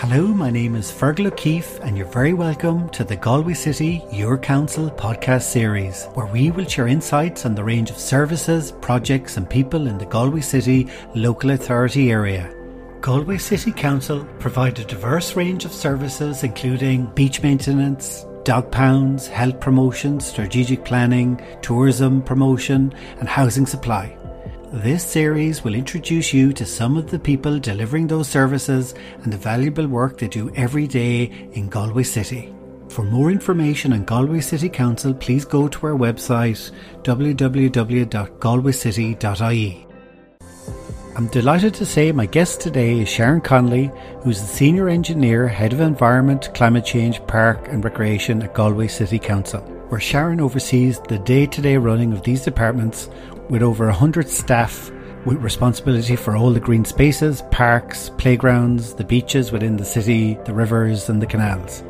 Hello, my name is Fergal O'Keefe, and you're very welcome to the Galway City Your Council podcast series, where we will share insights on the range of services, projects, and people in the Galway City local authority area. Galway City Council provide a diverse range of services, including beach maintenance, dog pounds, health promotion, strategic planning, tourism promotion, and housing supply. This series will introduce you to some of the people delivering those services and the valuable work they do every day in Galway City. For more information on Galway City Council, please go to our website www.galwaycity.ie. I'm delighted to say my guest today is Sharon Connolly, who's the Senior Engineer, Head of Environment, Climate Change, Park and Recreation at Galway City Council, where Sharon oversees the day to day running of these departments with over 100 staff with responsibility for all the green spaces, parks, playgrounds, the beaches within the city, the rivers, and the canals.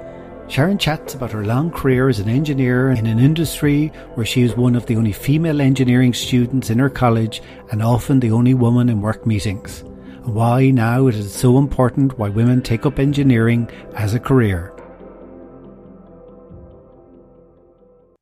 Sharon chats about her long career as an engineer in an industry where she is one of the only female engineering students in her college and often the only woman in work meetings, and why now it is so important why women take up engineering as a career.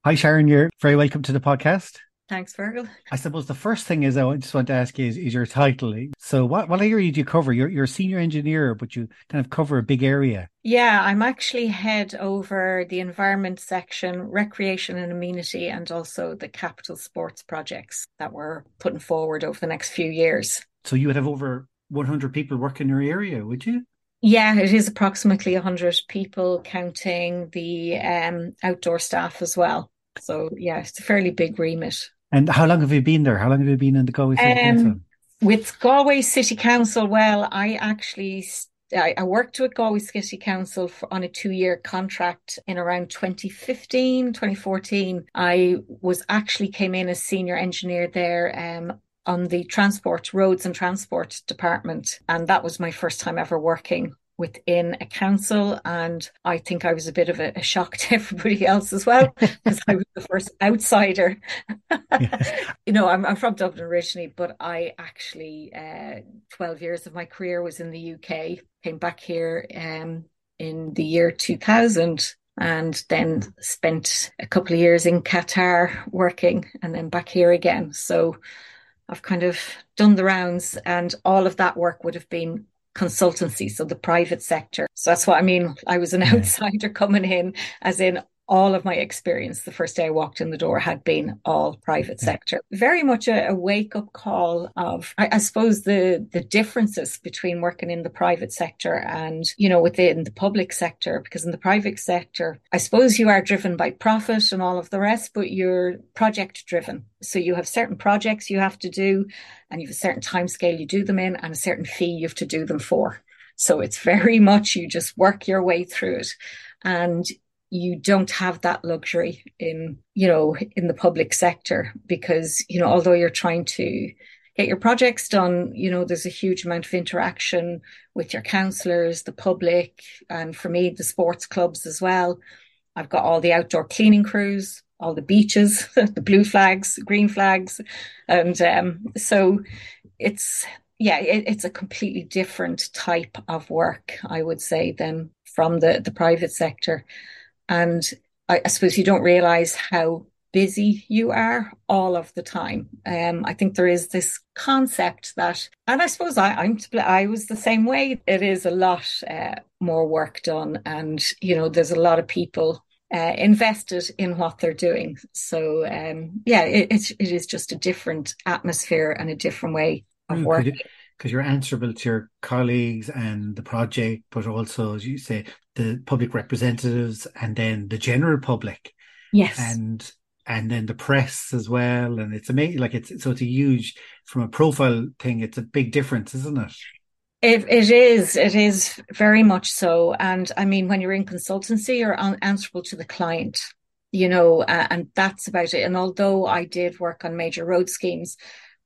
Hi, Sharon, you're very welcome to the podcast. Thanks, Fergal. I suppose the first thing is I just want to ask you is, is your title. So what, what area do you cover? You're, you're a senior engineer, but you kind of cover a big area. Yeah, I'm actually head over the environment section, recreation and amenity, and also the capital sports projects that we're putting forward over the next few years. So you would have over 100 people working in your area, would you? Yeah, it is approximately 100 people, counting the um, outdoor staff as well. So yeah, it's a fairly big remit. And how long have you been there? How long have you been in the Galway City um, Council? With Galway City Council, well, I actually I, I worked with Galway City Council for, on a two-year contract in around 2015, 2014. I was actually came in as senior engineer there um, on the transport, roads and transport department, and that was my first time ever working within a council. And I think I was a bit of a, a shock to everybody else as well, because I was the first outsider. you know, I'm, I'm, from Dublin originally, but I actually, uh, 12 years of my career was in the UK, came back here um, in the year 2000 and then spent a couple of years in Qatar working and then back here again. So I've kind of done the rounds and all of that work would have been consultancy, so the private sector. So that's what I mean. I was an outsider coming in, as in all of my experience the first day I walked in the door had been all private sector. Very much a, a wake up call of, I, I, suppose, the the differences between working in the private sector and you know within the public sector. Because in the private sector, I suppose you are driven by profit and all of the rest, but you're project driven. So you have certain projects you have to do, and you have a certain time scale you do them in, and a certain fee you have to do them for. So it's very much you just work your way through it. And you don't have that luxury in you know in the public sector because you know although you're trying to get your projects done you know there's a huge amount of interaction with your councillors the public and for me the sports clubs as well. I've got all the outdoor cleaning crews all the beaches the blue flags green flags and um, so it's yeah it, it's a completely different type of work i would say than from the the private sector and I, I suppose you don't realize how busy you are all of the time. Um, I think there is this concept that, and I suppose I, I'm I was the same way. It is a lot uh, more work done, and you know, there's a lot of people uh, invested in what they're doing. So um, yeah, it, it, it is just a different atmosphere and a different way of working because you're answerable to your colleagues and the project, but also, as you say, the public representatives and then the general public. Yes. And and then the press as well. And it's amazing. Like it's so it's a huge from a profile thing, it's a big difference, isn't it? It, it is. It is very much so. And I mean, when you're in consultancy, you're answerable to the client, you know, uh, and that's about it. And although I did work on major road schemes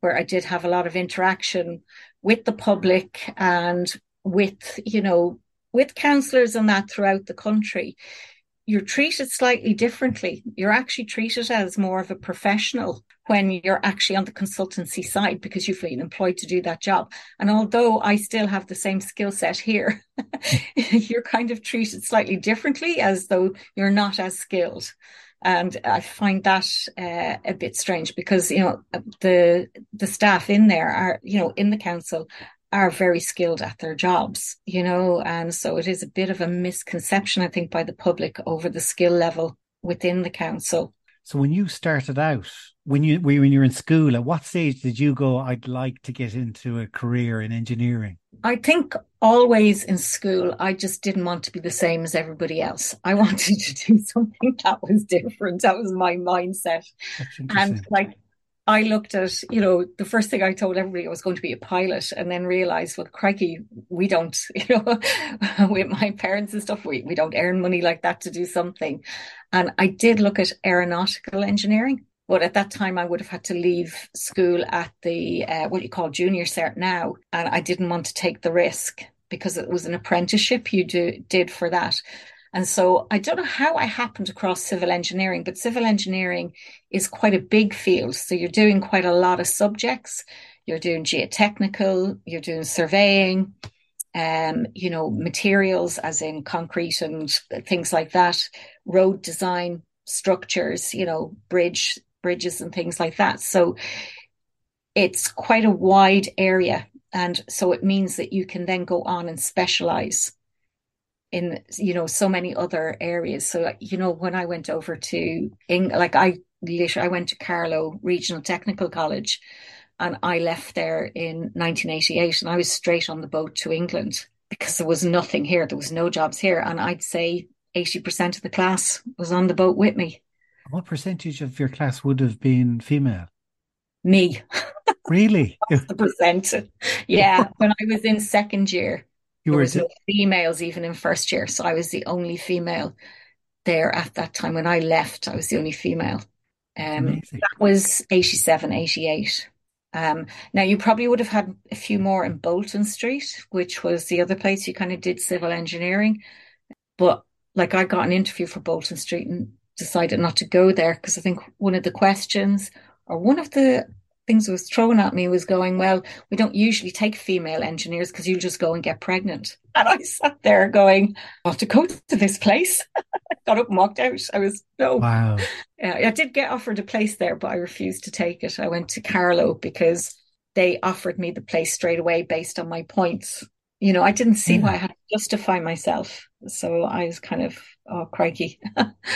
where I did have a lot of interaction with the public and with, you know, with councillors and that throughout the country, you're treated slightly differently. You're actually treated as more of a professional. when you're actually on the consultancy side because you've been employed to do that job. And although I still have the same skill set here, you're kind of treated slightly differently as though you're not as skilled. And I find that uh, a bit strange because, you know, the, the staff in there are, you know, in the council are very skilled at their jobs, you know, and so it is a bit of a misconception, I think, by the public over the skill level within the council. So when you started out, when you when you were in school, at what stage did you go? I'd like to get into a career in engineering. I think always in school, I just didn't want to be the same as everybody else. I wanted to do something that was different. That was my mindset. And like I looked at, you know, the first thing I told everybody I was going to be a pilot and then realized, well, crikey, we don't, you know, with my parents and stuff, we, we don't earn money like that to do something. And I did look at aeronautical engineering, but at that time I would have had to leave school at the, uh, what you call junior cert now. And I didn't want to take the risk because it was an apprenticeship you do, did for that. And so I don't know how I happened across civil engineering, but civil engineering is quite a big field. So you're doing quite a lot of subjects. You're doing geotechnical, you're doing surveying, um, you know, materials as in concrete and things like that, road design, structures, you know, bridge, bridges and things like that. So it's quite a wide area. And so it means that you can then go on and specialize in you know so many other areas. So you know when i went over to England, like i literally i went to carlow regional technical college and i left there in 1988 and i was straight on the boat to england because there was nothing here. There was no jobs here. And i'd say 80% of the class was on the boat with me. What percentage of your class would have been female? Me. Really? The percent. Yeah when i was in second year you there were was no females even in first year, so I was the only female there at that time. When I left, I was the only female. Um, that was 87, 88. Um, now you probably would have had a few more in Bolton Street, which was the other place you kind of did civil engineering. But like I got an interview for Bolton Street and decided not to go there because I think one of the questions or one of the things was thrown at me was going, well, we don't usually take female engineers because you'll just go and get pregnant. And I sat there going, I have to go to this place. Got up and walked out. I was, no. Wow. Yeah, I did get offered a place there, but I refused to take it. I went to Carlow because they offered me the place straight away based on my points. You know, I didn't see yeah. why I had to justify myself. So I was kind of, oh, crikey.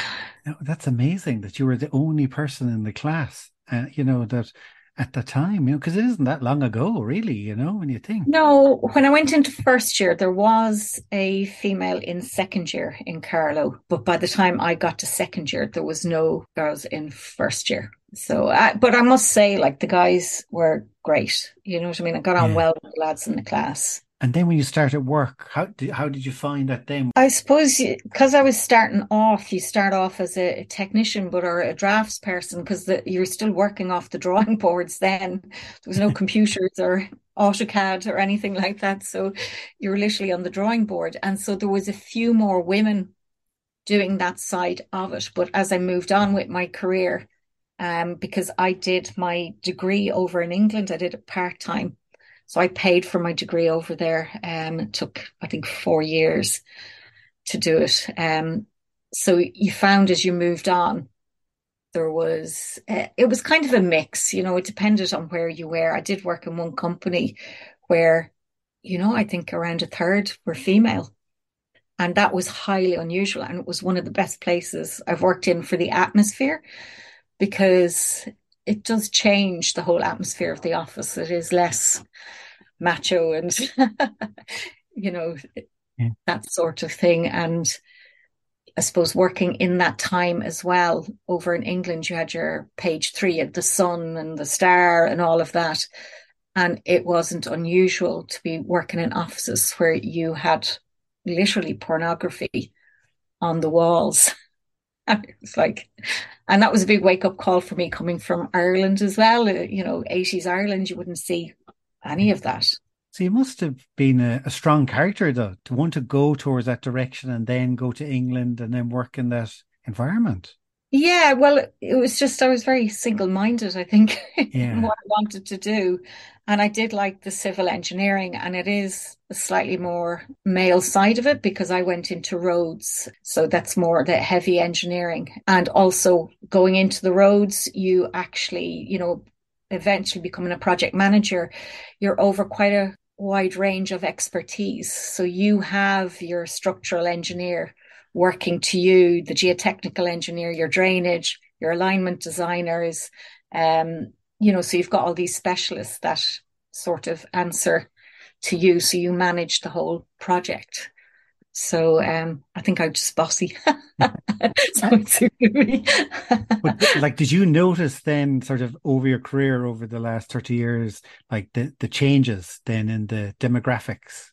That's amazing that you were the only person in the class. Uh, you know, that at the time, you know, because it isn't that long ago, really, you know, when you think. No, when I went into first year, there was a female in second year in Carlow, but by the time I got to second year, there was no girls in first year. So, I, but I must say, like the guys were great. You know what I mean? I got on yeah. well with the lads in the class. And then when you started work, how did, how did you find that then? I suppose because I was starting off, you start off as a technician, but or a drafts person because you're still working off the drawing boards then. There was no computers or AutoCAD or anything like that. So you're literally on the drawing board. And so there was a few more women doing that side of it. But as I moved on with my career, um, because I did my degree over in England, I did it part time so I paid for my degree over there. Um, it took, I think, four years to do it. Um, so you found as you moved on, there was, uh, it was kind of a mix, you know, it depended on where you were. I did work in one company where, you know, I think around a third were female. And that was highly unusual. And it was one of the best places I've worked in for the atmosphere because it does change the whole atmosphere of the office. It is less macho and you know yeah. that sort of thing. And I suppose working in that time as well over in England, you had your page three of the sun and the star and all of that. And it wasn't unusual to be working in offices where you had literally pornography on the walls. it's like, and that was a big wake up call for me coming from Ireland as well. Uh, you know, 80s Ireland, you wouldn't see any of that. So you must have been a, a, strong character, though, to want to go towards that direction and then go to England and then work in that environment. Yeah, well, it was just I was very single-minded, I think, in what I wanted to do. And I did like the civil engineering, and it is a slightly more male side of it because I went into roads. So that's more the heavy engineering. And also going into the roads, you actually, you know, eventually becoming a project manager, you're over quite a wide range of expertise. So you have your structural engineer working to you, the geotechnical engineer, your drainage, your alignment designers. Um, you know, so you've got all these specialists that sort of answer to you. So you manage the whole project. So um, I think I'm just bossy. but, like, did you notice then, sort of over your career over the last thirty years, like the the changes then in the demographics?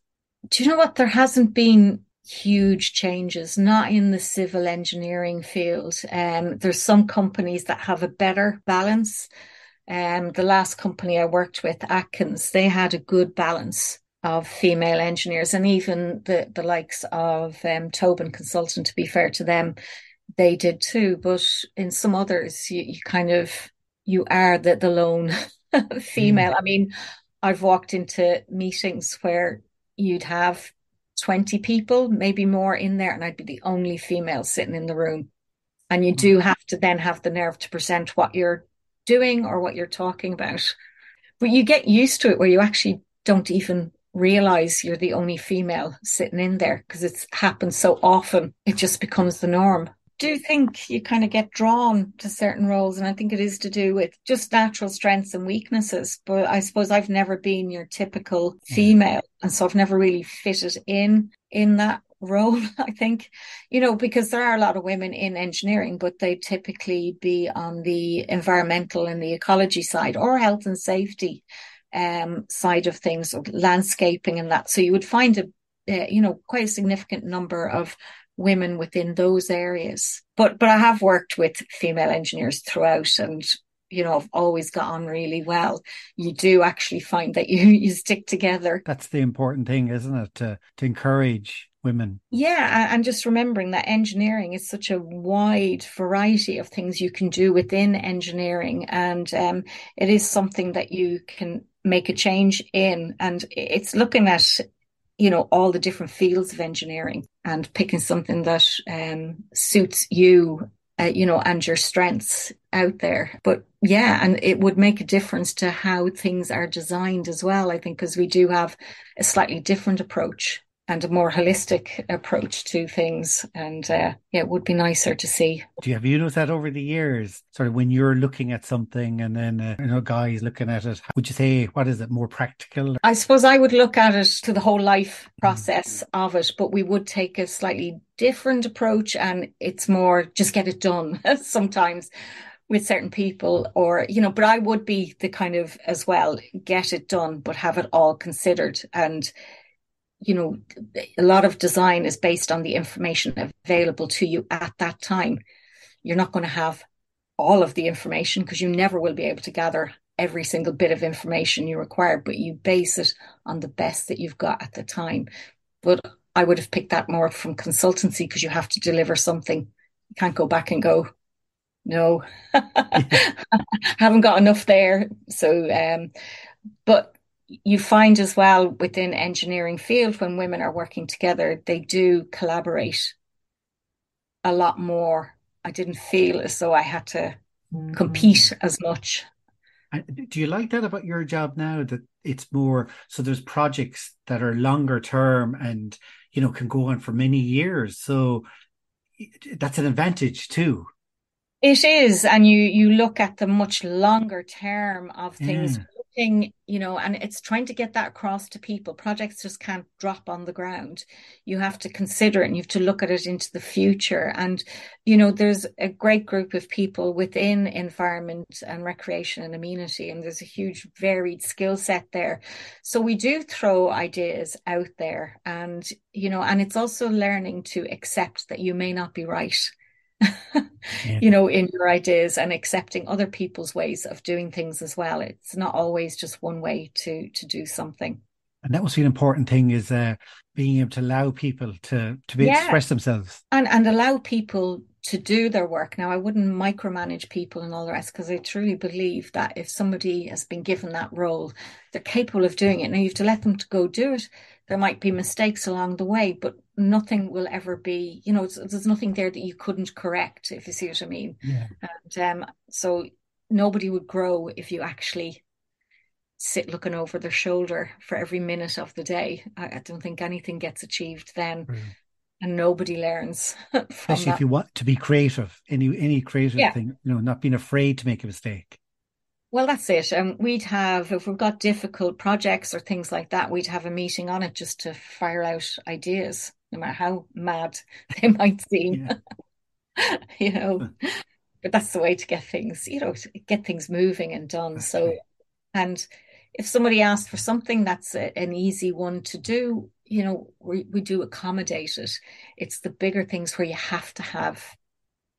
Do you know what? There hasn't been huge changes, not in the civil engineering field. Um, there's some companies that have a better balance. Um, the last company I worked with, Atkins, they had a good balance of female engineers, and even the the likes of um, Tobin Consultant. To be fair to them, they did too. But in some others, you, you kind of you are the the lone female. Mm. I mean, I've walked into meetings where you'd have 20 people, maybe more in there, and I'd be the only female sitting in the room. And you mm. do have to then have the nerve to present what you're doing or what you're talking about. But you get used to it where you actually don't even realize you're the only female sitting in there because it's happened so often. It just becomes the norm do think you kind of get drawn to certain roles, and I think it is to do with just natural strengths and weaknesses. But I suppose I've never been your typical female, and so I've never really fitted in in that role. I think, you know, because there are a lot of women in engineering, but they typically be on the environmental and the ecology side or health and safety um, side of things, or landscaping and that. So you would find a, uh, you know, quite a significant number of women within those areas. But but I have worked with female engineers throughout and you know, I've always got on really well. You do actually find that you you stick together. That's the important thing, isn't it? To to encourage women. Yeah, and just remembering that engineering is such a wide variety of things you can do within engineering, and um, it is something that you can make a change in. And it's looking at you know all the different fields of engineering and picking something that um, suits you uh, you know and your strengths out there. But yeah and it would make a difference to how things are designed as well i think because we do have a slightly different approach and a more holistic approach to things. And uh, yeah, it would be nicer to see. Do you have you noticed that over the years? Sort of when you're looking at something and then uh, you know guys looking at it, would you say what is it more practical? I suppose I would look at it to the whole life process mm. of it, but we would take a slightly different approach, and it's more just get it done sometimes with certain people or you know but i would be the kind of as well get it done but have it all considered and you know, a lot of design is based on the information available to you at that time. You're not going to have all of the information because you never will be able to gather every single bit of information you require, but you base it on the best that you've got at the time. But I would have picked that more from consultancy because you have to deliver something. You can't go back and go, no, haven't got enough there. So, um, but you find as well within engineering field when women are working together, they do collaborate a lot more. I didn't feel as though I had to mm. compete as much. Do you like that about your job now? That it's more so there's projects that are longer term and you know can go on for many years. So that's an advantage too. It is, and you you look at the much longer term of things. Yeah thing, you know, and it's trying to get that across to people. Projects just can't drop on the ground. You have to consider it and you have to look at it into the future. And, you know, there's a great group of people within environment and recreation and amenity, and there's a huge varied skill set there. So we do throw ideas out there and, you know, and it's also learning to accept that you may not be right yeah. you know, in your ideas and accepting other people's ways of doing things as well. It's not always just one way to to do something. And that was an important thing is uh, being able to allow people to to be yeah. express themselves and and allow people to do their work. Now, I wouldn't micromanage people and all the rest because I truly believe that if somebody has been given that role, they're capable of doing it. Now, you have to let them to go do it. There might be mistakes along the way, but nothing will ever be, you know, there's nothing there that you couldn't correct, if you see what I mean. Yeah. And um, so nobody would grow if you actually sit looking over their shoulder for every minute of the day. I, I don't think anything gets achieved then. Mm and nobody learns. Especially that. if you want to be creative, any any creative yeah. thing, you know, not being afraid to make a mistake. Well, that's it. And um, we'd have, if we've got difficult projects or things like that, we'd have a meeting on it just to fire out ideas, no matter how mad they might seem. you know, but that's the way to get things, you know, get things moving and done. That's so, and if somebody asks for something that's a, an easy one to do, you know, we, we do accommodate it. It's the bigger things where you have to have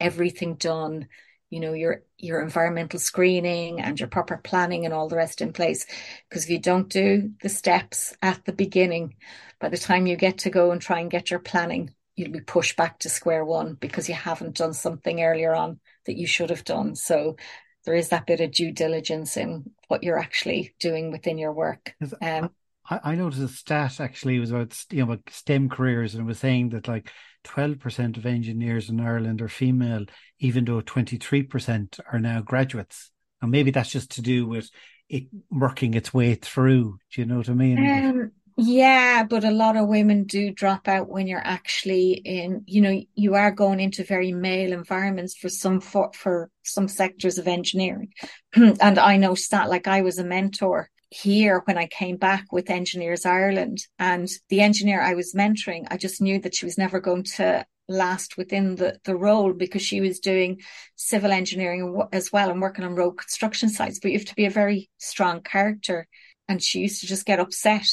everything done, you know, your your environmental screening and your proper planning and all the rest in place. Because if you don't do the steps at the beginning, by the time you get to go and try and get your planning, you'll be pushed back to square one because you haven't done something earlier on that you should have done. So there is that bit of due diligence in what you're actually doing within your work. Um, I, I noticed a stat actually was about you know about STEM careers and was saying that like twelve percent of engineers in Ireland are female, even though twenty three percent are now graduates. And maybe that's just to do with it working its way through. Do you know what I mean? Um, yeah, but a lot of women do drop out when you're actually in, you know, you are going into very male environments for some for, for some sectors of engineering. and I know that like I was a mentor here when I came back with Engineers Ireland and the engineer I was mentoring, I just knew that she was never going to last within the, the role because she was doing civil engineering as well and working on road construction sites. But you have to be a very strong character. And she used to just get upset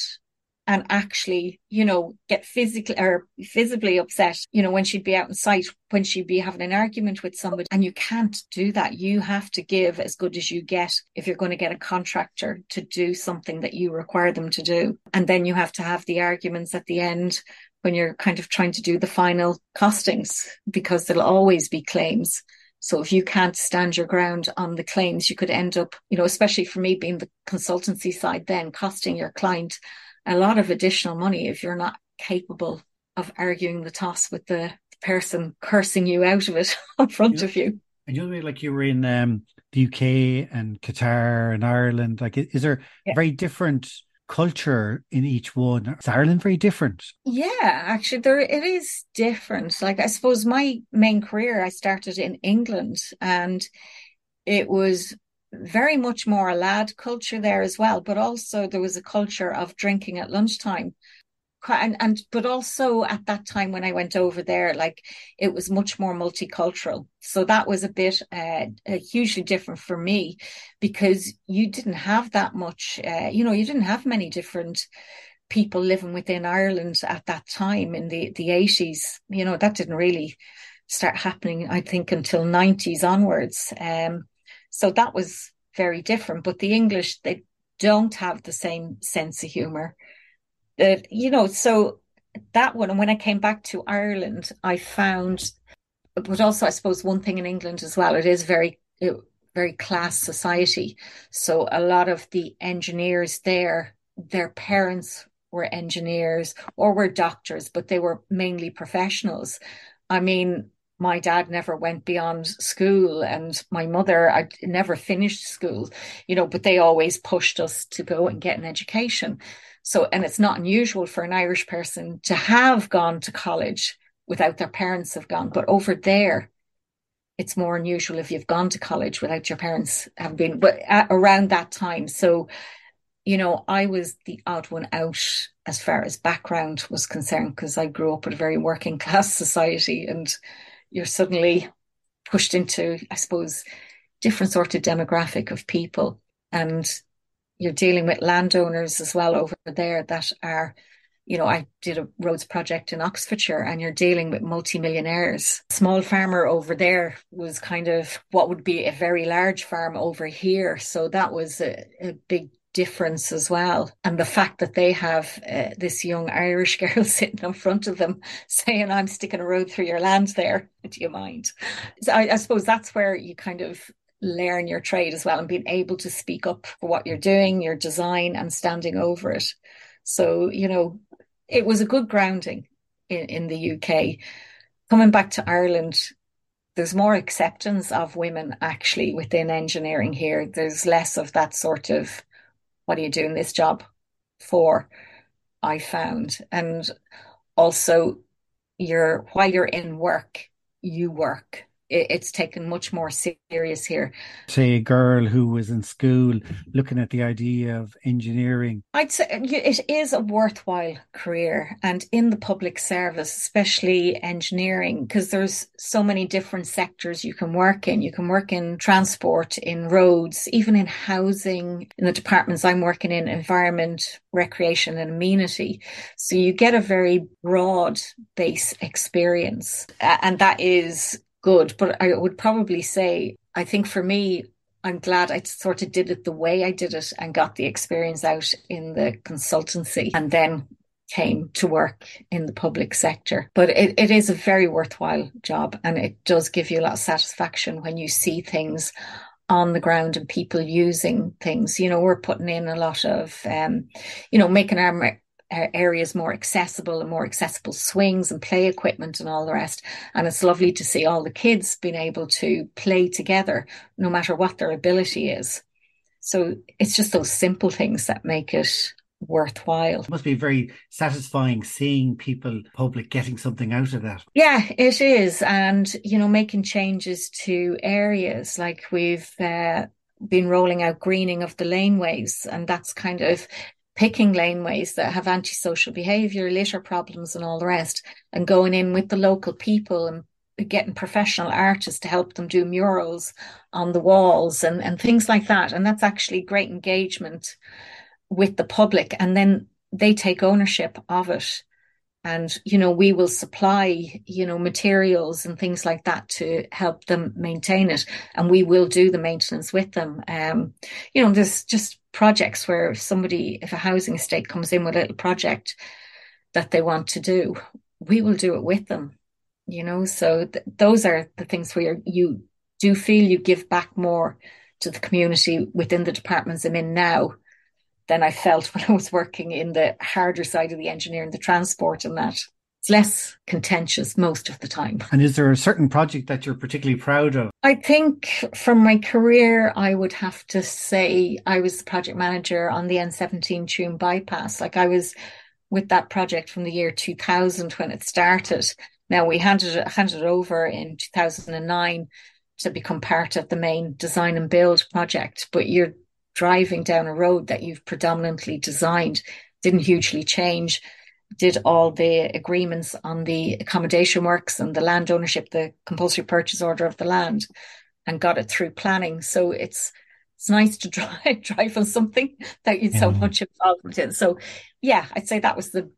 and actually, you know, get physically or visibly upset, you know, when she'd be out in site, when she'd be having an argument with somebody. And you can't do that. You have to give as good as you get if you're going to get a contractor to do something that you require them to do. And then you have to have the arguments at the end when you're kind of trying to do the final costings because there'll always be claims. So if you can't stand your ground on the claims, you could end up, you know, especially for me being the consultancy side, then costing your client a lot of additional money if you're not capable of arguing the toss with the person cursing you out of it in front you of you. And you know, like you were in um, the UK and Qatar and Ireland. Like, is there yeah. very different culture in each one? Is Ireland very different? Yeah, actually, there it is different. Like, I suppose my main career, I started in England, and it was very much more a lad culture there as well, but also there was a culture of drinking at lunchtime. And, and but also at that time when I went over there, like it was much more multicultural. So that was a bit uh, hugely different for me because you didn't have that much, uh, you know, you didn't have many different people living within Ireland at that time in the the eighties. You know, that didn't really start happening, I think, until nineties onwards. Um, so that was very different. But the English, they don't have the same sense of humor. Uh, you know, so that one, and when I came back to Ireland, I found, but also I suppose one thing in England as well, it is very, very class society. So a lot of the engineers there, their parents were engineers or were doctors, but they were mainly professionals. I mean, my dad never went beyond school and my mother I never finished school, you know, but they always pushed us to go and get an education. So, and it's not unusual for an Irish person to have gone to college without their parents have gone. But over there, it's more unusual if you've gone to college without your parents have been, but around that time. So, you know, I was the odd one out as far as background was concerned because I grew up in a very working class society and you're suddenly pushed into, I suppose, different sort of demographic of people. And you're dealing with landowners as well over there that are, you know, I did a roads project in Oxfordshire and you're dealing with multimillionaires. Small farmer over there was kind of what would be a very large farm over here. So that was a, a big difference as well. And the fact that they have uh, this young Irish girl sitting in front of them saying, I'm sticking a road through your land there. Do you mind? So I, I suppose that's where you kind of learn your trade as well and being able to speak up for what you're doing, your design and standing over it. So, you know, it was a good grounding in, in the UK. Coming back to Ireland, there's more acceptance of women actually within engineering here. There's less of that sort of, what are you doing this job for? I found. And also, you're, while you're in work, you work it's taken much more serious here. Say a girl who was in school looking at the idea of engineering. I'd say it is a worthwhile career and in the public service, especially engineering, because there's so many different sectors you can work in. You can work in transport, in roads, even in housing, in the departments I'm working in, environment, recreation and amenity. So you get a very broad base experience. And that is good. But I would probably say, I think for me, I'm glad I sort of did it the way I did it and got the experience out in the consultancy and then came to work in the public sector. But it, it is a very worthwhile job and it does give you a lot of satisfaction when you see things on the ground and people using things. You know, we're putting in a lot of, um, you know, making our areas more accessible and more accessible swings and play equipment and all the rest. And it's lovely to see all the kids being able to play together, no matter what their ability is. So it's just those simple things that make it worthwhile. It must be very satisfying seeing people public getting something out of that. Yeah, it is. And, you know, making changes to areas like we've uh, been rolling out greening of the laneways and that's kind of picking laneways that have antisocial behaviour, litter problems, and all the rest, and going in with the local people and getting professional artists to help them do murals on the walls and, and things like that. And that's actually great engagement with the public. And then they take ownership of it and you know we will supply you know materials and things like that to help them maintain it and we will do the maintenance with them um you know there's just projects where somebody if a housing estate comes in with a little project that they want to do we will do it with them you know so th- those are the things where you do feel you give back more to the community within the departments i'm in now than I felt when I was working in the harder side of the engineering, the transport and that. It's less contentious most of the time. And is there a certain project that you're particularly proud of? I think from my career, I would have to say I was the project manager on the N17 Tuam bypass. Like I was with that project from the year 2000 when it started. Now we handed it, handed it over in 2009 to become part of the main design and build project, but you're driving down a road that you've predominantly designed didn't hugely change did all the agreements on the accommodation works and the land ownership the compulsory purchase order of the land and got it through planning. So it's it's nice to drive drive on something that you're yeah. so much involved in. So yeah i'd say that was the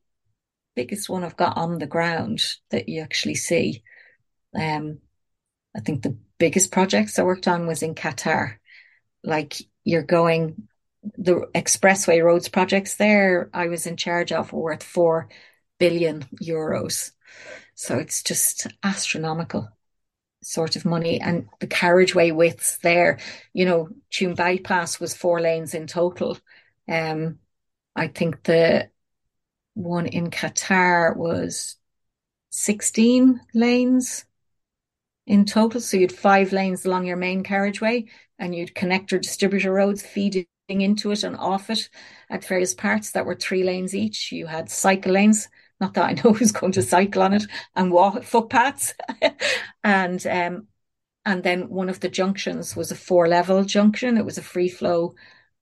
biggest one i've got on the ground that you actually see. Um i think the biggest projects i worked on was in qatar. Like you're going the expressway roads projects there I was in charge of were worth four billion euros. So it's just astronomical sort of money. And the carriageway widths there, you know, Tuam bypass was four lanes in total. Um, I think the one in Qatar was 16 lanes in total. So you had five lanes along your main carriageway and you'd connect your distributor roads feeding into it and off it at various parts that were three lanes each. You had cycle lanes, not that I know who's going to cycle on it, and walk footpaths. and um, and then one of the junctions was a four level junction. It was a free flow.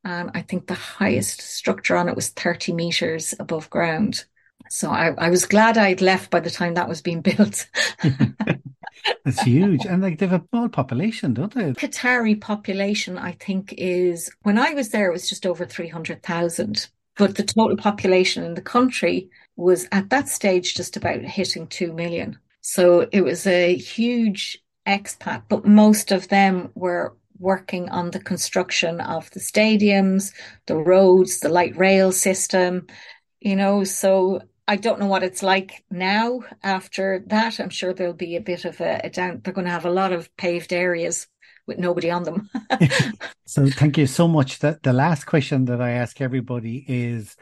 And I think the highest structure on it was 30 meters above ground. So I, I was glad I'd left by the time that was being built. It's huge. And like they have a small population, don't they? Qatari population, I think, is when I was there, it was just over 300,000. But the total population in the country was at that stage just about hitting 2 million. So it was a huge expat, but most of them were working on the construction of the stadiums, the roads, the light rail system, you know, so I don't know what it's like now after that. I'm sure there'll be a bit of a, a down, they're going to have a lot of paved areas with nobody on them. so thank you so much. That the last question that I ask everybody is,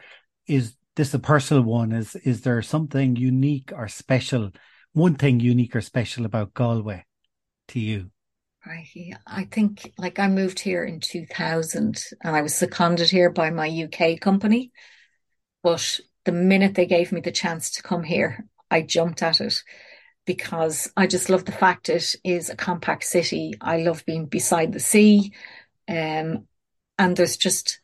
is this a personal one? Is, is there something unique or special, one thing unique or special about Galway to you? Right. I think like I moved here in 2000 and I was seconded here by my UK company. But the minute they gave me the chance to come here, I jumped at it because I just love the fact it is a compact city. I love being beside the sea. Um, and there's just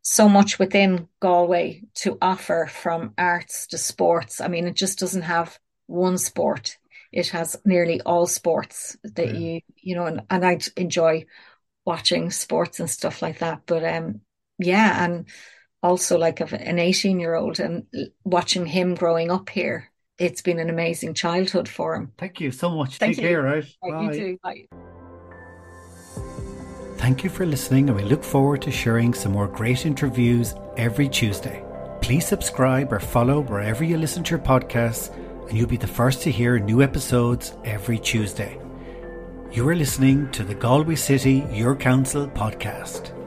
so much within Galway to offer from arts to sports. I mean, it just doesn't have one sport. It has nearly all sports that yeah. you, you know, and, and I enjoy watching sports and stuff like that. But, um, yeah. And also like an 18 year old and watching him growing up here it's been an amazing childhood for him. Thank you so much. Thank Take you. care, right? Bye. You too. Bye. Thank you for listening, and we look forward to sharing some more great interviews every Tuesday. Please subscribe or follow wherever you listen to your podcasts, and you'll be the first to hear new episodes every Tuesday. You are listening to the Galway City Your Council podcast.